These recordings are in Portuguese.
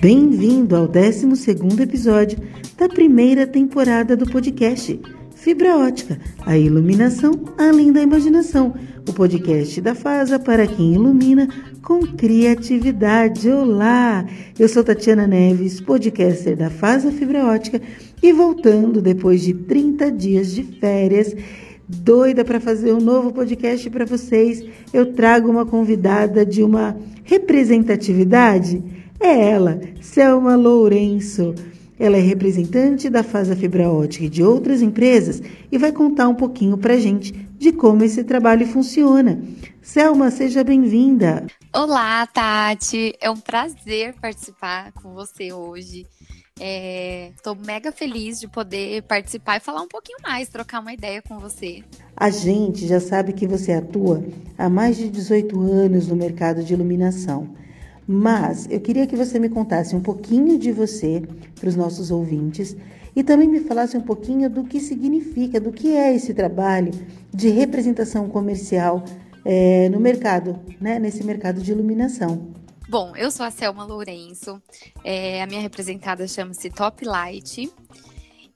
Bem-vindo ao 12 episódio da primeira temporada do podcast Fibra Ótica, a iluminação além da imaginação. O podcast da FASA para quem ilumina com criatividade. Olá, eu sou Tatiana Neves, podcaster da FASA Fibra Ótica e voltando depois de 30 dias de férias doida para fazer um novo podcast para vocês, eu trago uma convidada de uma representatividade. É ela, Selma Lourenço. Ela é representante da Fasa Fibra Ótica e de outras empresas e vai contar um pouquinho para gente de como esse trabalho funciona. Selma, seja bem-vinda. Olá, Tati. É um prazer participar com você hoje. Estou é, mega feliz de poder participar e falar um pouquinho mais, trocar uma ideia com você. A gente já sabe que você atua há mais de 18 anos no mercado de iluminação. Mas eu queria que você me contasse um pouquinho de você para os nossos ouvintes e também me falasse um pouquinho do que significa, do que é esse trabalho de representação comercial é, no mercado, né, nesse mercado de iluminação. Bom, eu sou a Selma Lourenço, é, a minha representada chama-se Top Light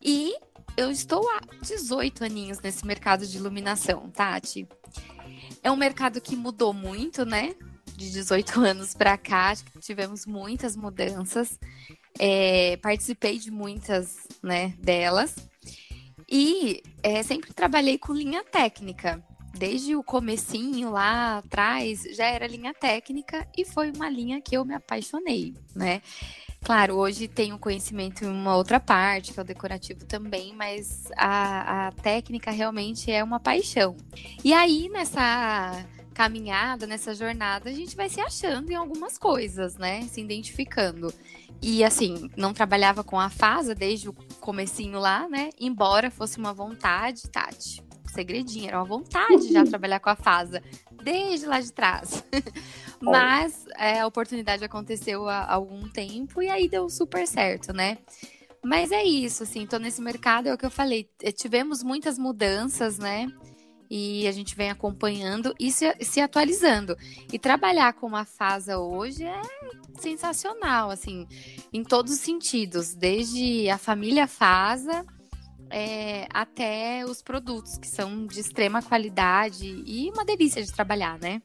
e eu estou há 18 aninhos nesse mercado de iluminação, Tati. É um mercado que mudou muito, né? De 18 anos para cá, tivemos muitas mudanças. É, participei de muitas né, delas. E é, sempre trabalhei com linha técnica desde o comecinho lá atrás, já era linha técnica e foi uma linha que eu me apaixonei, né? Claro, hoje tenho conhecimento em uma outra parte, que é o decorativo também, mas a, a técnica realmente é uma paixão. E aí, nessa caminhada, nessa jornada, a gente vai se achando em algumas coisas, né? Se identificando. E assim, não trabalhava com a FASA desde o comecinho lá, né? Embora fosse uma vontade, Tati segredinho, era uma vontade de já trabalhar com a FASA, desde lá de trás. Mas é, a oportunidade aconteceu há algum tempo e aí deu super certo, né? Mas é isso, assim, tô nesse mercado, é o que eu falei, eh, tivemos muitas mudanças, né? E a gente vem acompanhando e se, se atualizando. E trabalhar com uma FASA hoje é sensacional, assim, em todos os sentidos, desde a família FASA é, até os produtos, que são de extrema qualidade e uma delícia de trabalhar, né?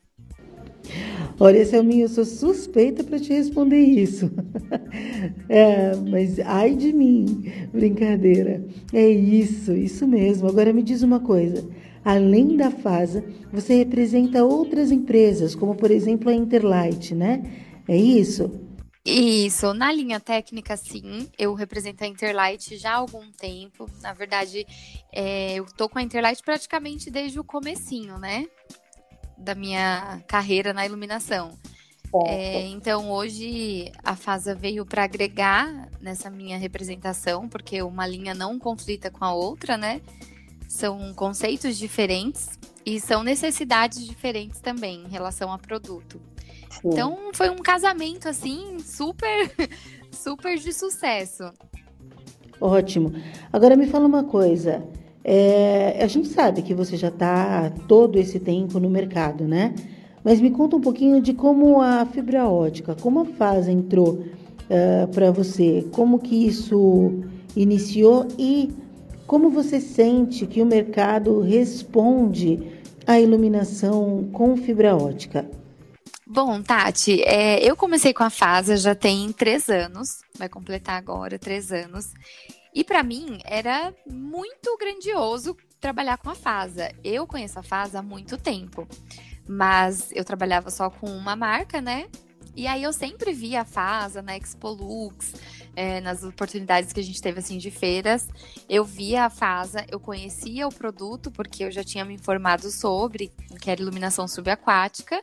Olha, Selminha, eu sou suspeita para te responder isso. É, mas ai de mim, brincadeira. É isso, isso mesmo. Agora me diz uma coisa. Além da FASA, você representa outras empresas, como por exemplo a Interlight, né? É isso? Isso, na linha técnica, sim, eu represento a Interlight já há algum tempo. Na verdade, é, eu tô com a Interlight praticamente desde o comecinho, né? Da minha carreira na iluminação. É, então, hoje a FASA veio para agregar nessa minha representação, porque uma linha não conflita com a outra, né? São conceitos diferentes e são necessidades diferentes também em relação a produto. Então foi um casamento assim super super de sucesso. Ótimo. Agora me fala uma coisa. É, a gente sabe que você já está todo esse tempo no mercado, né? Mas me conta um pouquinho de como a fibra ótica, como a fase entrou uh, é, para você, como que isso iniciou e como você sente que o mercado responde à iluminação com fibra ótica. Bom, Tati, é, eu comecei com a FASA já tem três anos, vai completar agora três anos. E para mim era muito grandioso trabalhar com a FASA. Eu conheço a FASA há muito tempo, mas eu trabalhava só com uma marca, né? E aí eu sempre via a FASA na Expolux, é, nas oportunidades que a gente teve assim de feiras. Eu via a FASA, eu conhecia o produto, porque eu já tinha me informado sobre, que era iluminação subaquática.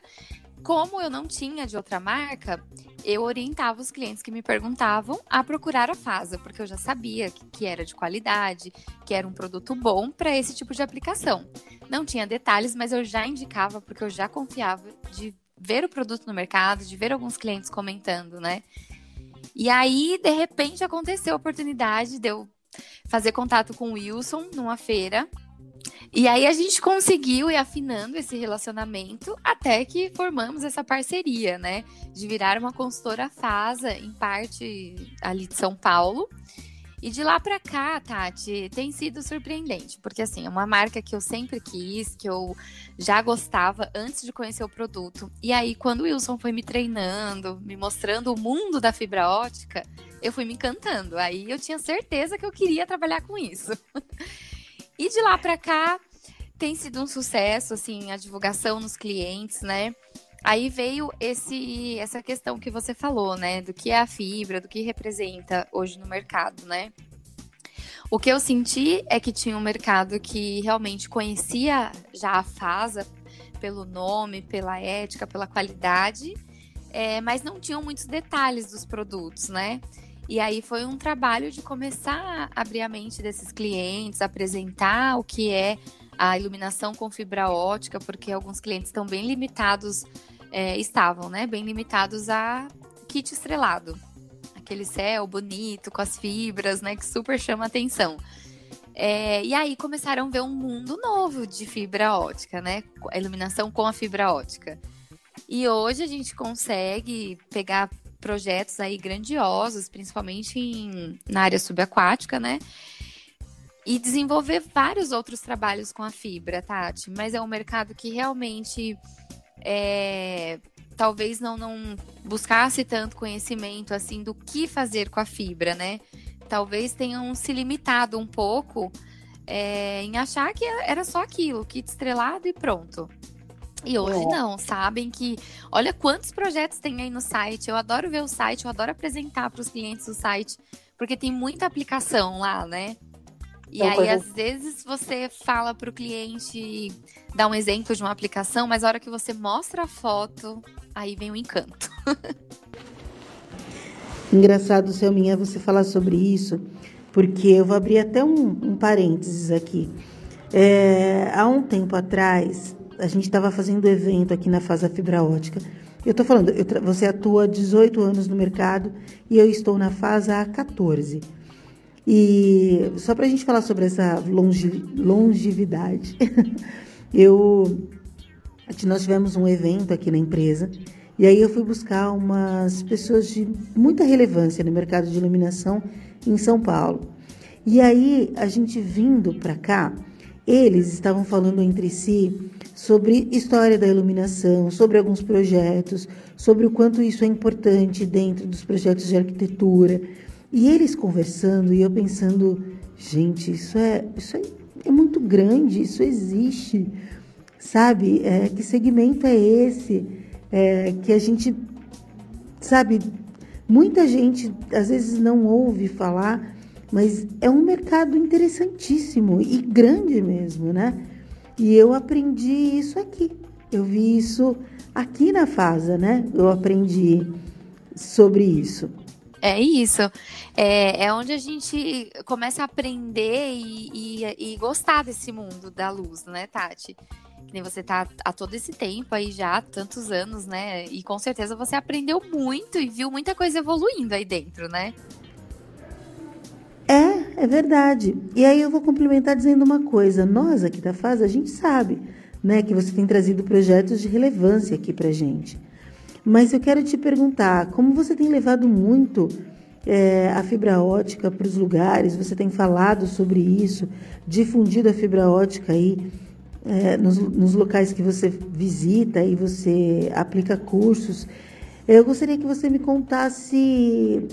Como eu não tinha de outra marca, eu orientava os clientes que me perguntavam a procurar a Fasa, porque eu já sabia que, que era de qualidade, que era um produto bom para esse tipo de aplicação. Não tinha detalhes, mas eu já indicava, porque eu já confiava de ver o produto no mercado, de ver alguns clientes comentando, né? E aí, de repente, aconteceu a oportunidade de eu fazer contato com o Wilson numa feira E aí a gente conseguiu ir afinando esse relacionamento até que formamos essa parceria, né? De virar uma consultora FASA, em parte ali de São Paulo. E de lá para cá, Tati, tem sido surpreendente, porque assim, é uma marca que eu sempre quis, que eu já gostava antes de conhecer o produto. E aí, quando o Wilson foi me treinando, me mostrando o mundo da fibra ótica, eu fui me encantando. Aí eu tinha certeza que eu queria trabalhar com isso. e de lá para cá, tem sido um sucesso, assim, a divulgação nos clientes, né? Aí veio esse, essa questão que você falou, né? Do que é a fibra, do que representa hoje no mercado, né? O que eu senti é que tinha um mercado que realmente conhecia já a FASA pelo nome, pela ética, pela qualidade, é, mas não tinham muitos detalhes dos produtos, né? E aí foi um trabalho de começar a abrir a mente desses clientes, apresentar o que é a iluminação com fibra ótica, porque alguns clientes estão bem limitados é, estavam, né, bem limitados a kit estrelado. Aquele céu bonito, com as fibras, né, que super chama atenção. É, e aí começaram a ver um mundo novo de fibra ótica, né? A iluminação com a fibra ótica. E hoje a gente consegue pegar projetos aí grandiosos, principalmente em, na área subaquática, né? E desenvolver vários outros trabalhos com a fibra, Tati. Mas é um mercado que realmente é, talvez não, não buscasse tanto conhecimento assim do que fazer com a fibra, né? Talvez tenham se limitado um pouco é, em achar que era só aquilo, kit estrelado e pronto. E hoje é. não, sabem que olha quantos projetos tem aí no site. Eu adoro ver o site, eu adoro apresentar para os clientes o site, porque tem muita aplicação lá, né? E então, aí, às vezes, você fala para o cliente, dá um exemplo de uma aplicação, mas a hora que você mostra a foto, aí vem o encanto. Engraçado, Selminha, você falar sobre isso, porque eu vou abrir até um, um parênteses aqui. É, há um tempo atrás, a gente estava fazendo evento aqui na Fase Fibra Ótica. Eu estou falando, eu, você atua há 18 anos no mercado e eu estou na Fase há 14. E só para a gente falar sobre essa longe, longevidade, eu nós tivemos um evento aqui na empresa e aí eu fui buscar umas pessoas de muita relevância no mercado de iluminação em São Paulo. E aí a gente vindo para cá, eles estavam falando entre si sobre história da iluminação, sobre alguns projetos, sobre o quanto isso é importante dentro dos projetos de arquitetura. E eles conversando e eu pensando, gente, isso é, isso é, é muito grande, isso existe, sabe? É, que segmento é esse? É, que a gente, sabe? Muita gente às vezes não ouve falar, mas é um mercado interessantíssimo e grande mesmo, né? E eu aprendi isso aqui. Eu vi isso aqui na FASA, né? Eu aprendi sobre isso. É isso. É, é onde a gente começa a aprender e, e, e gostar desse mundo da luz, né, Tati? Que nem você tá há todo esse tempo aí já, tantos anos, né? E com certeza você aprendeu muito e viu muita coisa evoluindo aí dentro, né? É, é verdade. E aí eu vou complementar dizendo uma coisa. Nós aqui da FAS, a gente sabe, né, que você tem trazido projetos de relevância aqui pra gente. Mas eu quero te perguntar, como você tem levado muito é, a fibra ótica para os lugares, você tem falado sobre isso, difundido a fibra ótica aí é, nos, nos locais que você visita e você aplica cursos. Eu gostaria que você me contasse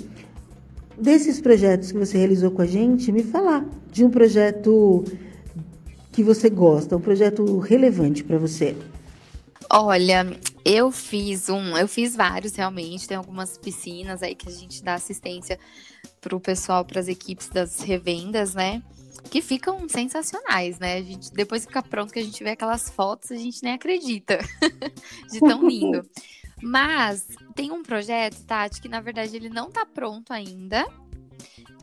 desses projetos que você realizou com a gente, me falar de um projeto que você gosta, um projeto relevante para você. Olha, eu fiz um, eu fiz vários realmente. Tem algumas piscinas aí que a gente dá assistência para o pessoal, para as equipes das revendas, né? Que ficam sensacionais, né? A gente, depois fica pronto, que a gente vê aquelas fotos, a gente nem acredita de tão lindo. Mas tem um projeto, Tati, que na verdade ele não tá pronto ainda.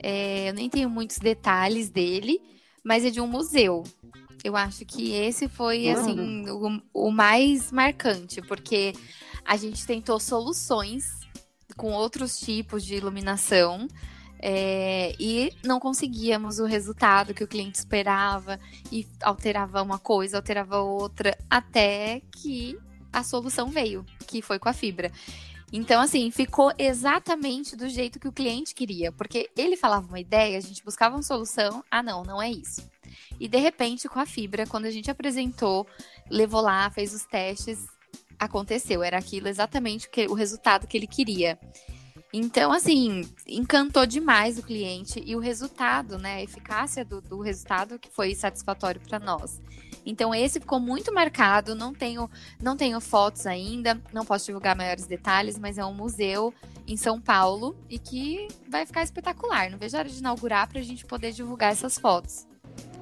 É, eu nem tenho muitos detalhes dele, mas é de um museu. Eu acho que esse foi, assim, o, o mais marcante, porque a gente tentou soluções com outros tipos de iluminação É, e não conseguíamos o resultado que o cliente esperava e alterava uma coisa, alterava outra, até que a solução veio, que foi com a fibra. Então, assim, ficou exatamente do jeito que o cliente queria, porque ele falava uma ideia, a gente buscava uma solução, ah, não, não é isso. E de repente, com a fibra, quando a gente apresentou, levou lá, fez os testes, aconteceu, era aquilo exatamente que, o resultado que ele queria. Então, assim, encantou demais o cliente e o resultado, né? A eficácia do, do resultado que foi satisfatório para nós. Então, esse ficou muito marcado. Não tenho, não tenho fotos ainda, não posso divulgar maiores detalhes, mas é um museu em São Paulo e que vai ficar espetacular. Não vejo a hora de inaugurar para a gente poder divulgar essas fotos.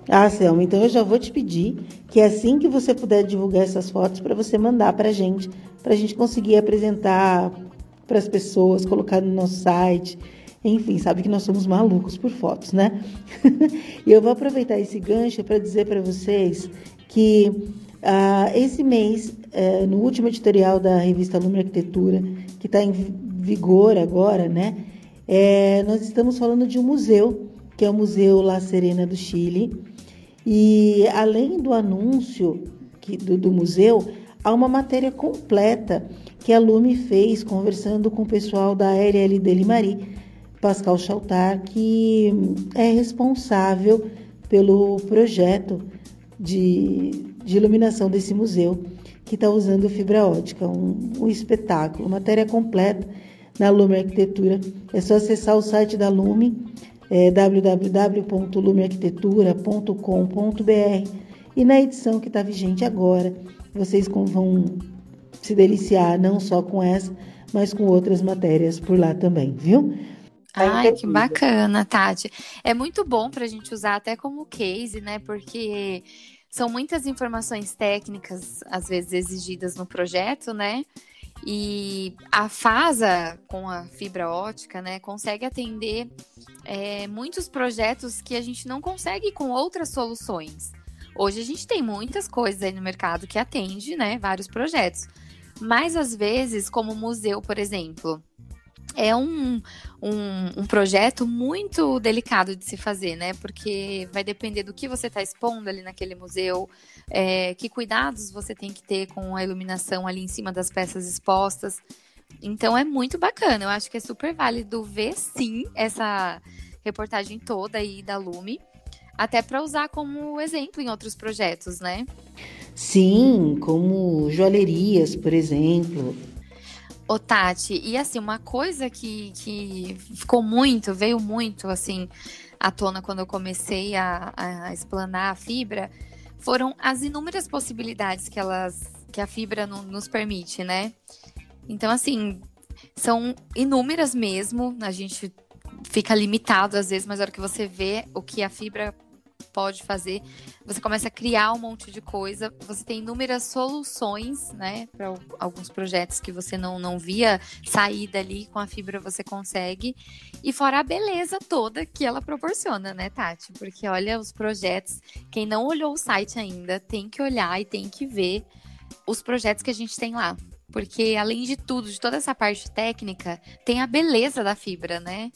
Ah, Selma, então eu já vou te pedir que assim que você puder divulgar essas fotos, para você mandar para a gente, para a gente conseguir apresentar para as pessoas, colocar no nosso site. Enfim, sabe que nós somos malucos por fotos, né? e eu vou aproveitar esse gancho para dizer para vocês que uh, esse mês, uh, no último editorial da revista Lume Arquitetura, que está em vigor agora, né? É, nós estamos falando de um museu, que é o Museu La Serena do Chile. E além do anúncio que, do, do museu, há uma matéria completa que a Lume fez conversando com o pessoal da RLD Limari, Pascal Chaltar, que é responsável pelo projeto de, de iluminação desse museu, que está usando fibra ótica, um, um espetáculo, matéria completa na Lume Arquitetura. É só acessar o site da Lume, é, www.lumearquitetura.com.br e na edição que está vigente agora, vocês vão se deliciar não só com essa, mas com outras matérias por lá também, viu? Ai, que bacana, Tati. É muito bom para a gente usar até como case, né? Porque são muitas informações técnicas, às vezes exigidas no projeto, né? E a FASA, com a fibra ótica, né, consegue atender é, muitos projetos que a gente não consegue com outras soluções. Hoje a gente tem muitas coisas aí no mercado que atende, né, vários projetos. Mas às vezes, como museu, por exemplo, é um, um, um, projeto muito delicado de se fazer, né? Porque vai depender do que você está expondo ali naquele museu, é, que cuidados você tem que ter com a iluminação ali em cima das peças expostas. Então é muito bacana. Eu acho que é super válido ver sim essa reportagem toda aí da Lume, até para usar como exemplo em outros projetos, né? Sim, como joalherias, por exemplo. Ô, Tati, e assim, uma coisa que, que ficou muito, veio muito, assim, à tona quando eu comecei a, a explanar a fibra, foram as inúmeras possibilidades que elas, que a fibra no, nos permite, né? Então, assim, são inúmeras mesmo, a gente fica limitado às vezes, mas a hora que você vê o que a fibra pode fazer. Você começa a criar um monte de coisa. Você tem inúmeras soluções, né, para alguns projetos que você não, não via sair dali com a fibra você consegue. E fora a beleza toda que ela proporciona, né, Tati? Porque olha os projetos. Quem não olhou o site ainda tem que olhar e tem que ver os projetos que a gente tem lá. Porque, além de tudo, de toda essa parte técnica, tem a beleza da fibra, né?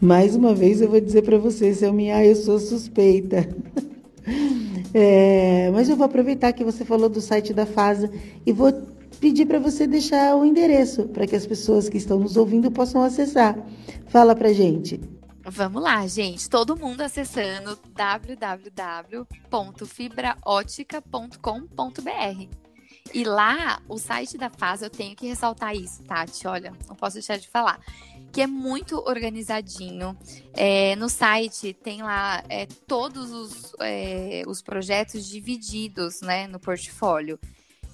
Mais uma vez eu vou dizer para você, Selminha, eu sou suspeita. É, mas eu vou aproveitar que você falou do site da FASA e vou pedir para você deixar o endereço para que as pessoas que estão nos ouvindo possam acessar. Fala para gente. Vamos lá, gente. Todo mundo acessando www.fibraótica.com.br. E lá, o site da FASA, eu tenho que ressaltar isso, Tati. Olha, não posso deixar de falar. Que é muito organizadinho. É, no site tem lá é, todos os, é, os projetos divididos né, no portfólio.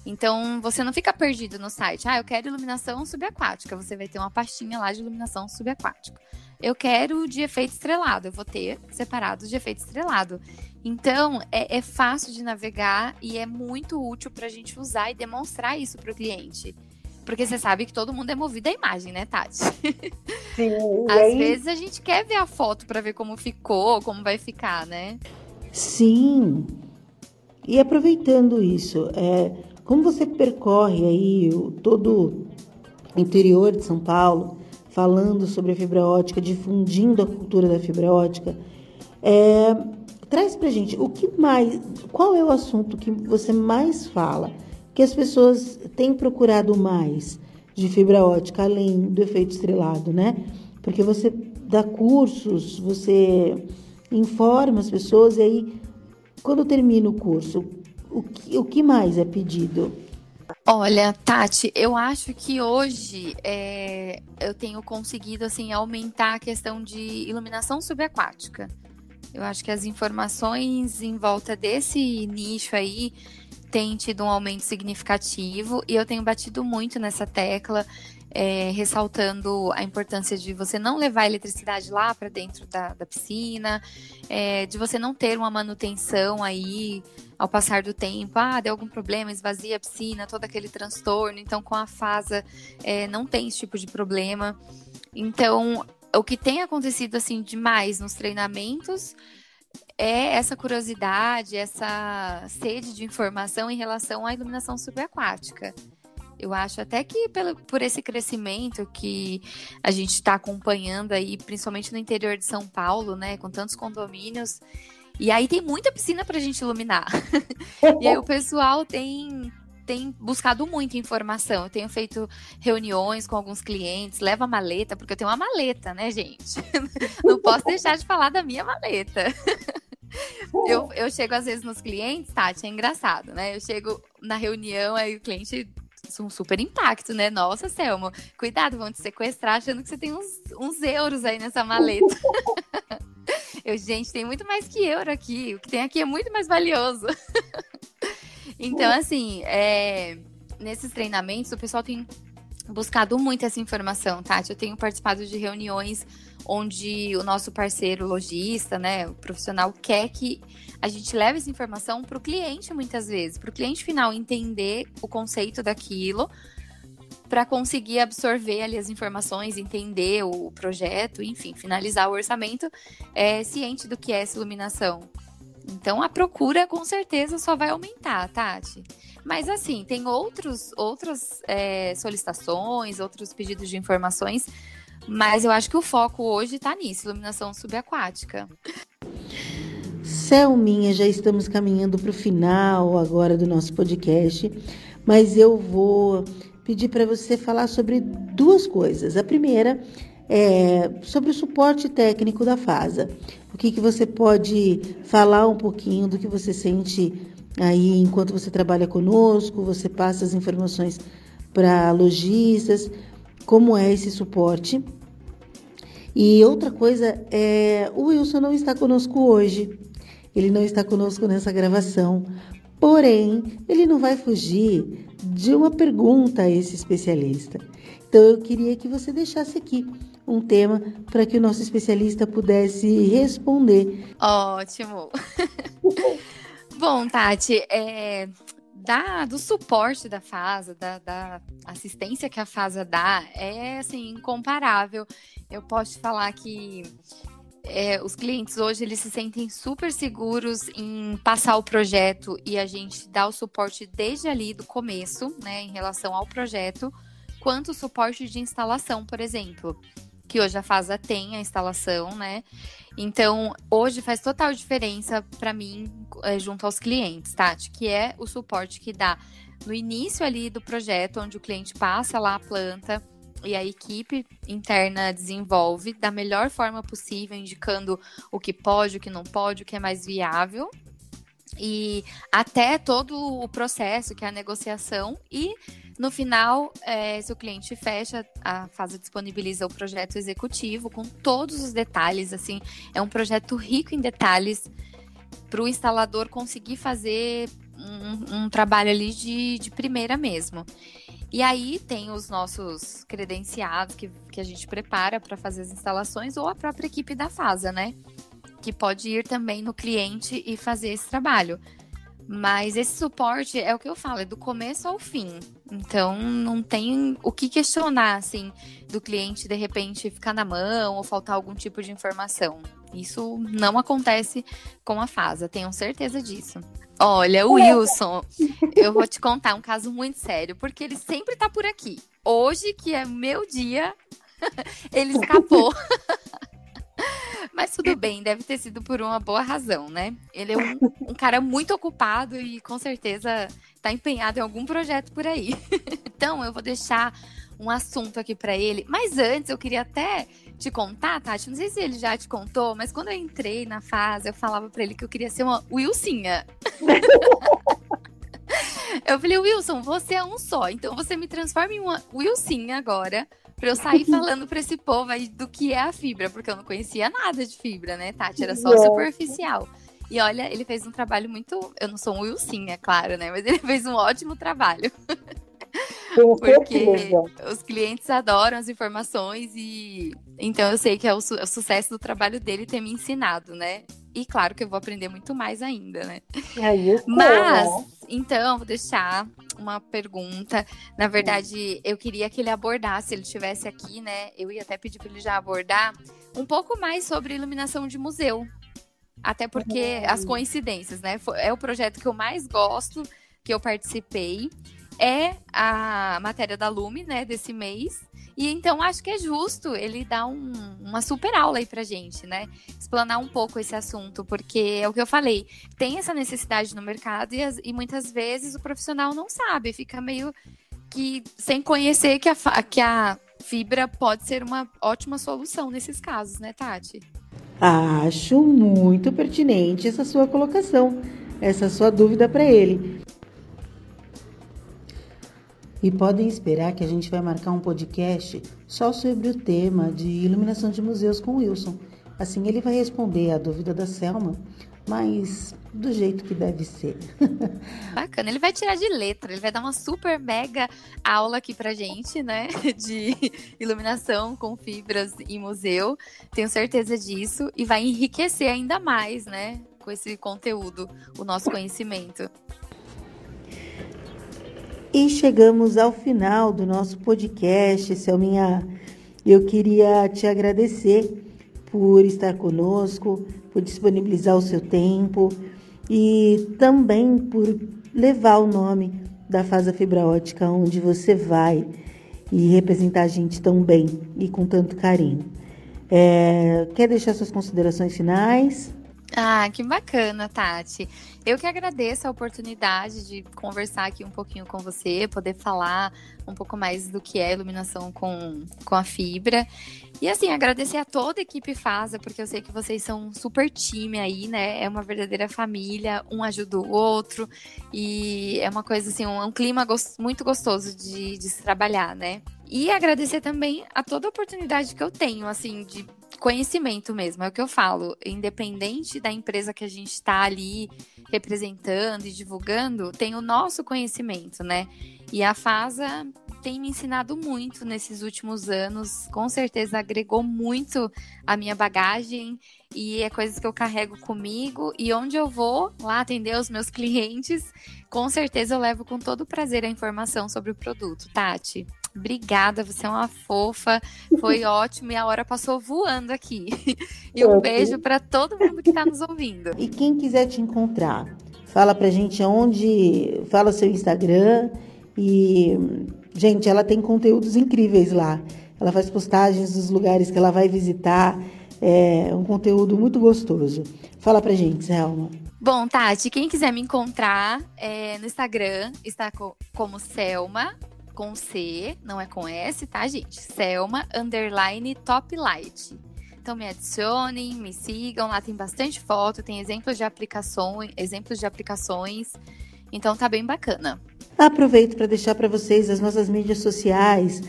Então, você não fica perdido no site. Ah, eu quero iluminação subaquática. Você vai ter uma pastinha lá de iluminação subaquática. Eu quero de efeito estrelado. Eu vou ter separado de efeito estrelado. Então, é, é fácil de navegar e é muito útil para a gente usar e demonstrar isso para o cliente. Porque você sabe que todo mundo é movido à imagem, né, Tati? Sim. Às aí... vezes a gente quer ver a foto para ver como ficou, como vai ficar, né? Sim. E aproveitando isso, é, como você percorre aí o, todo o interior de São Paulo, falando sobre a fibra ótica, difundindo a cultura da fibra ótica. É, traz pra gente o que mais, qual é o assunto que você mais fala, que as pessoas têm procurado mais de fibra ótica, além do efeito estrelado, né? Porque você dá cursos, você informa as pessoas e aí, quando termina o curso, o que, o que mais é pedido? Olha, Tati, eu acho que hoje é, eu tenho conseguido assim aumentar a questão de iluminação subaquática. Eu acho que as informações em volta desse nicho aí têm tido um aumento significativo e eu tenho batido muito nessa tecla é, ressaltando a importância de você não levar a eletricidade lá para dentro da, da piscina, é, de você não ter uma manutenção aí ao passar do tempo. Ah, deu algum problema, esvazia a piscina, todo aquele transtorno. Então, com a FASA, é, não tem esse tipo de problema. Então, o que tem acontecido assim demais nos treinamentos é essa curiosidade, essa sede de informação em relação à iluminação subaquática. Eu acho até que pelo, por esse crescimento que a gente está acompanhando aí, principalmente no interior de São Paulo, né, com tantos condomínios, e aí tem muita piscina para a gente iluminar. e aí o pessoal tem tem buscado muita informação. Eu tenho feito reuniões com alguns clientes, leva maleta, porque eu tenho uma maleta, né, gente? Não posso deixar de falar da minha maleta. Eu, eu chego às vezes nos clientes, Tati, é engraçado, né? Eu chego na reunião, aí o cliente um super impacto, né? Nossa, Selma, cuidado, vão te sequestrar achando que você tem uns, uns euros aí nessa maleta. eu, gente, tem muito mais que euro aqui. O que tem aqui é muito mais valioso. Então, assim, é, nesses treinamentos, o pessoal tem buscado muito essa informação, Tati. Eu tenho participado de reuniões onde o nosso parceiro lojista, né, o profissional, quer que a gente leve essa informação para o cliente muitas vezes, para o cliente final entender o conceito daquilo, para conseguir absorver ali as informações, entender o projeto, enfim, finalizar o orçamento, é, ciente do que é essa iluminação. Então a procura com certeza só vai aumentar, Tati. Mas assim, tem outros, outras é, solicitações, outros pedidos de informações mas eu acho que o foco hoje está nisso, iluminação subaquática. Selminha, já estamos caminhando para o final agora do nosso podcast, mas eu vou pedir para você falar sobre duas coisas. A primeira é sobre o suporte técnico da FASA. O que, que você pode falar um pouquinho do que você sente aí enquanto você trabalha conosco, você passa as informações para lojistas, como é esse suporte. E outra coisa é, o Wilson não está conosco hoje. Ele não está conosco nessa gravação. Porém, ele não vai fugir de uma pergunta a esse especialista. Então eu queria que você deixasse aqui um tema para que o nosso especialista pudesse responder. Ótimo. Bom, Tati, é, da, do suporte da FASA, da, da, assistência que a FASA dá, é assim, incomparável. Eu posso falar que é, os clientes hoje eles se sentem super seguros em passar o projeto e a gente dá o suporte desde ali do começo, né, em relação ao projeto, quanto o suporte de instalação, por exemplo que hoje a FASA tem a instalação, né? Então, hoje faz total diferença para mim é, junto aos clientes, Tati, que é o suporte que dá no início ali do projeto, onde o cliente passa lá a planta e a equipe interna desenvolve da melhor forma possível, indicando o que pode, o que não pode, o que é mais viável. E até todo o processo, que é a negociação, e no final, é, se o cliente fecha, a fase disponibiliza o projeto executivo com todos os detalhes. Assim, é um projeto rico em detalhes para o instalador conseguir fazer um, um trabalho ali de, de primeira mesmo. E aí tem os nossos credenciados que, que a gente prepara para fazer as instalações ou a própria equipe da FASA, né? Que pode ir também no cliente e fazer esse trabalho. Mas esse suporte é o que eu falo, é do começo ao fim. Então não tem o que questionar, assim, do cliente de repente ficar na mão ou faltar algum tipo de informação. Isso não acontece com a FASA, tenham certeza disso. Olha, o Wilson, eu vou te contar um caso muito sério, porque ele sempre tá por aqui. Hoje, que é meu dia, ele escapou. Mas tudo bem, deve ter sido por uma boa razão, né? Ele é um, um cara muito ocupado e com certeza está empenhado em algum projeto por aí. então, eu vou deixar um assunto aqui para ele. Mas antes, eu queria até te contar, Tati, não sei se ele já te contou, mas quando eu entrei na fase, eu falava para ele que eu queria ser uma Wilsinha. eu falei, Wilson, você é um só, então você me transforma em uma Wilsinha agora, pra eu sair falando pra esse povo aí do que é a fibra, porque eu não conhecia nada de fibra, né, Tati? Era só superficial. E olha, ele fez um trabalho muito. Eu não sou um Wilson, é claro, né? Mas ele fez um ótimo trabalho. Porque os clientes adoram as informações e então eu sei que é o, su o, sucesso do trabalho dele ter me ensinado, né? E claro que eu vou aprender muito mais ainda, né? É isso, Mas, então, vou deixar uma pergunta. Na verdade, eu queria que ele abordasse, se ele estivesse aqui, né? Eu ia até pedir para ele já abordar um pouco mais sobre iluminação de museu. Até porque uhum. as coincidências, né? É o projeto que eu mais gosto, que eu participei. É a matéria da Lume, né, desse mês. E então acho que é justo ele dar um, uma super aula aí pra gente, né? Explanar um pouco esse assunto, porque é o que eu falei, tem essa necessidade no mercado e, e muitas vezes o profissional não sabe, fica meio que sem conhecer que a, que a fibra pode ser uma ótima solução nesses casos, né, Tati? Acho muito pertinente essa sua colocação, essa sua dúvida para ele. E podem esperar que a gente vai marcar um podcast só sobre o tema de iluminação de museus com Wilson. Assim ele vai responder a dúvida da Selma, mas do jeito que deve ser. Bacana, ele vai tirar de letra, ele vai dar uma super mega aula aqui pra gente, né? De iluminação com fibras em museu. Tenho certeza disso. E vai enriquecer ainda mais, né? Com esse conteúdo, o nosso conhecimento. E chegamos ao final do nosso podcast, Selminha. Eu queria te agradecer por estar conosco, por disponibilizar o seu tempo e também por levar o nome da Fasa Fibra Ótica onde você vai e representar a gente tão bem e com tanto carinho. É, quer deixar suas considerações finais? Ah, que bacana, Tati. Eu que agradeço a oportunidade de conversar aqui um pouquinho com você, poder falar um pouco mais do que é iluminação com, com a fibra. E assim, agradecer a toda a equipe FASA, porque eu sei que vocês são um super time aí, né? É uma verdadeira família, um ajuda o outro. E é uma coisa assim, um, um clima gost muito gostoso de, de se trabalhar, né? E agradecer também a toda a oportunidade que eu tenho, assim, de conhecimento mesmo, é o que eu falo. Independente da empresa que a gente está ali representando e divulgando, tem o nosso conhecimento, né? E a FASA tem me ensinado muito nesses últimos anos, com certeza agregou muito a minha bagagem e é coisas que eu carrego comigo e onde eu vou lá atender os meus clientes, com certeza eu levo com todo prazer a informação sobre o produto, Tati. Obrigada, você é uma fofa. Foi ótimo e a hora passou voando aqui. E um beijo para todo mundo que está nos ouvindo. E quem quiser te encontrar, fala pra gente onde, fala seu Instagram e gente, ela tem conteúdos incríveis lá. Ela faz postagens dos lugares que ela vai visitar. É um conteúdo muito gostoso. Fala pra gente, Selma. Bom, Tati, quem quiser me encontrar é, no Instagram está como Selma com C, não é com S, tá, gente? Selma underline top light. Então me adicionem, me sigam, lá tem bastante foto, tem exemplos de aplicações, exemplos de aplicações. Então tá bem bacana. Aproveito para deixar para vocês as nossas mídias sociais,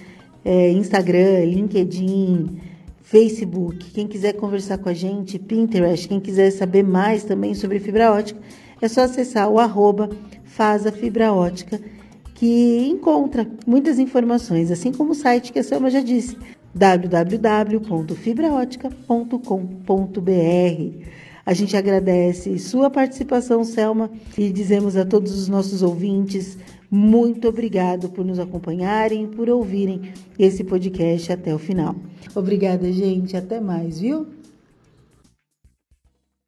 é, Instagram, LinkedIn, Facebook. Quem quiser conversar com a gente, Pinterest, quem quiser saber mais também sobre fibra ótica, é só acessar o arroba Fibra Ótica que encontra muitas informações, assim como o site que a Selma já disse, www.fibraótica.com.br. A gente agradece sua participação, Selma, e dizemos a todos os nossos ouvintes muito obrigado por nos acompanharem, por ouvirem esse podcast até o final. Obrigada, gente. Até mais, viu?